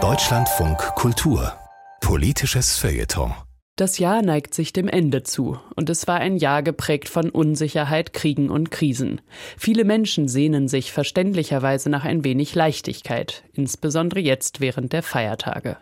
Deutschlandfunk Kultur. Politisches Feuilleton das Jahr neigt sich dem Ende zu, und es war ein Jahr geprägt von Unsicherheit, Kriegen und Krisen. Viele Menschen sehnen sich verständlicherweise nach ein wenig Leichtigkeit, insbesondere jetzt während der Feiertage.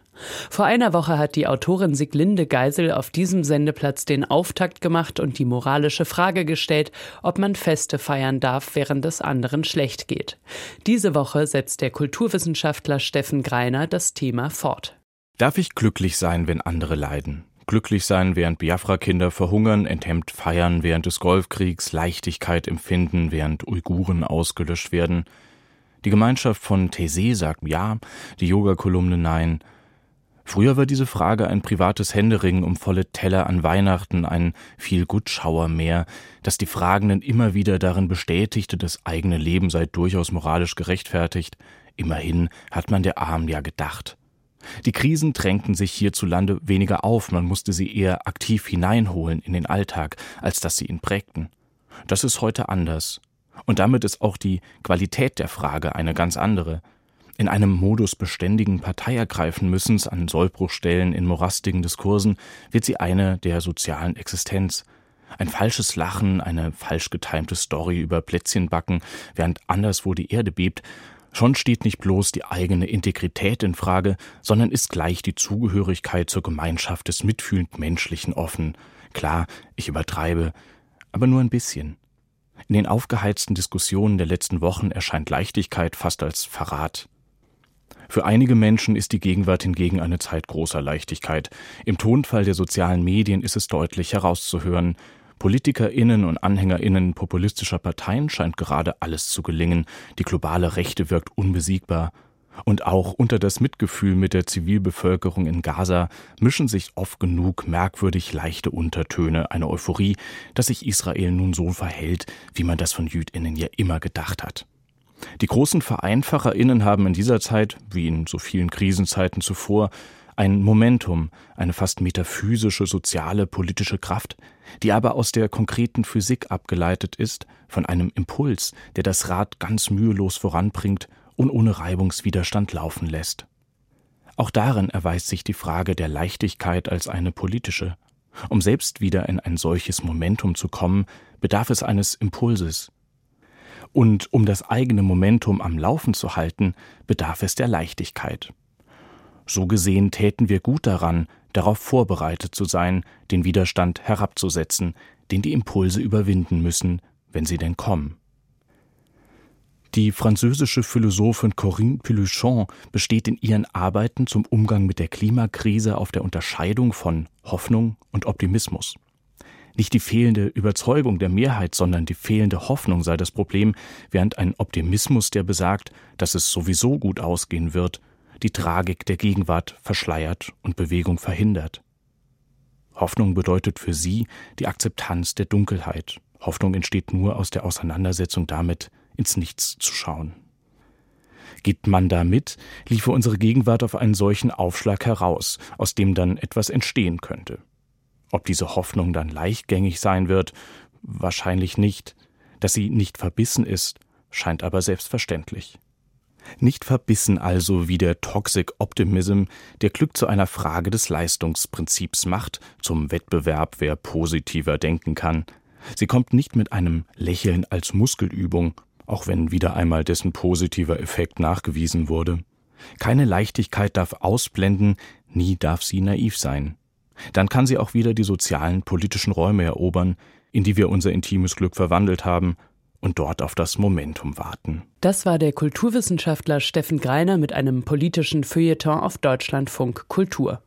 Vor einer Woche hat die Autorin Siglinde Geisel auf diesem Sendeplatz den Auftakt gemacht und die moralische Frage gestellt, ob man Feste feiern darf, während es anderen schlecht geht. Diese Woche setzt der Kulturwissenschaftler Steffen Greiner das Thema fort. Darf ich glücklich sein, wenn andere leiden? Glücklich sein, während Biafra-Kinder verhungern, enthemmt feiern während des Golfkriegs, Leichtigkeit empfinden, während Uiguren ausgelöscht werden. Die Gemeinschaft von Taizé sagt ja, die Yoga-Kolumne nein. Früher war diese Frage ein privates Händeringen um volle Teller an Weihnachten, ein viel Gutschauer mehr, das die Fragenden immer wieder darin bestätigte, das eigene Leben sei durchaus moralisch gerechtfertigt. Immerhin hat man der Armen ja gedacht. Die Krisen drängten sich hierzulande weniger auf, man musste sie eher aktiv hineinholen in den Alltag, als dass sie ihn prägten. Das ist heute anders. Und damit ist auch die Qualität der Frage eine ganz andere. In einem Modus beständigen Parteiergreifenmüssens an Sollbruchstellen in morastigen Diskursen wird sie eine der sozialen Existenz. Ein falsches Lachen, eine falsch getimte Story über Plätzchenbacken, während anderswo die Erde bebt, Schon steht nicht bloß die eigene Integrität in Frage, sondern ist gleich die Zugehörigkeit zur Gemeinschaft des mitfühlend Menschlichen offen. Klar, ich übertreibe, aber nur ein bisschen. In den aufgeheizten Diskussionen der letzten Wochen erscheint Leichtigkeit fast als Verrat. Für einige Menschen ist die Gegenwart hingegen eine Zeit großer Leichtigkeit. Im Tonfall der sozialen Medien ist es deutlich herauszuhören. PolitikerInnen und AnhängerInnen populistischer Parteien scheint gerade alles zu gelingen. Die globale Rechte wirkt unbesiegbar. Und auch unter das Mitgefühl mit der Zivilbevölkerung in Gaza mischen sich oft genug merkwürdig leichte Untertöne, eine Euphorie, dass sich Israel nun so verhält, wie man das von JüdInnen ja immer gedacht hat. Die großen VereinfacherInnen haben in dieser Zeit, wie in so vielen Krisenzeiten zuvor, ein Momentum, eine fast metaphysische, soziale, politische Kraft, die aber aus der konkreten Physik abgeleitet ist, von einem Impuls, der das Rad ganz mühelos voranbringt und ohne Reibungswiderstand laufen lässt. Auch darin erweist sich die Frage der Leichtigkeit als eine politische. Um selbst wieder in ein solches Momentum zu kommen, bedarf es eines Impulses. Und um das eigene Momentum am Laufen zu halten, bedarf es der Leichtigkeit. So gesehen täten wir gut daran, darauf vorbereitet zu sein, den Widerstand herabzusetzen, den die Impulse überwinden müssen, wenn sie denn kommen. Die französische Philosophin Corinne Piluchon besteht in ihren Arbeiten zum Umgang mit der Klimakrise auf der Unterscheidung von Hoffnung und Optimismus. Nicht die fehlende Überzeugung der Mehrheit, sondern die fehlende Hoffnung sei das Problem, während ein Optimismus, der besagt, dass es sowieso gut ausgehen wird, die Tragik der Gegenwart verschleiert und Bewegung verhindert. Hoffnung bedeutet für sie die Akzeptanz der Dunkelheit. Hoffnung entsteht nur aus der Auseinandersetzung damit, ins Nichts zu schauen. Geht man da mit, liefe unsere Gegenwart auf einen solchen Aufschlag heraus, aus dem dann etwas entstehen könnte. Ob diese Hoffnung dann leichtgängig sein wird, wahrscheinlich nicht. Dass sie nicht verbissen ist, scheint aber selbstverständlich. Nicht verbissen also wie der Toxic Optimism, der Glück zu einer Frage des Leistungsprinzips macht, zum Wettbewerb, wer positiver denken kann. Sie kommt nicht mit einem Lächeln als Muskelübung, auch wenn wieder einmal dessen positiver Effekt nachgewiesen wurde. Keine Leichtigkeit darf ausblenden, nie darf sie naiv sein. Dann kann sie auch wieder die sozialen, politischen Räume erobern, in die wir unser intimes Glück verwandelt haben, und dort auf das Momentum warten. Das war der Kulturwissenschaftler Steffen Greiner mit einem politischen Feuilleton auf Deutschlandfunk Kultur.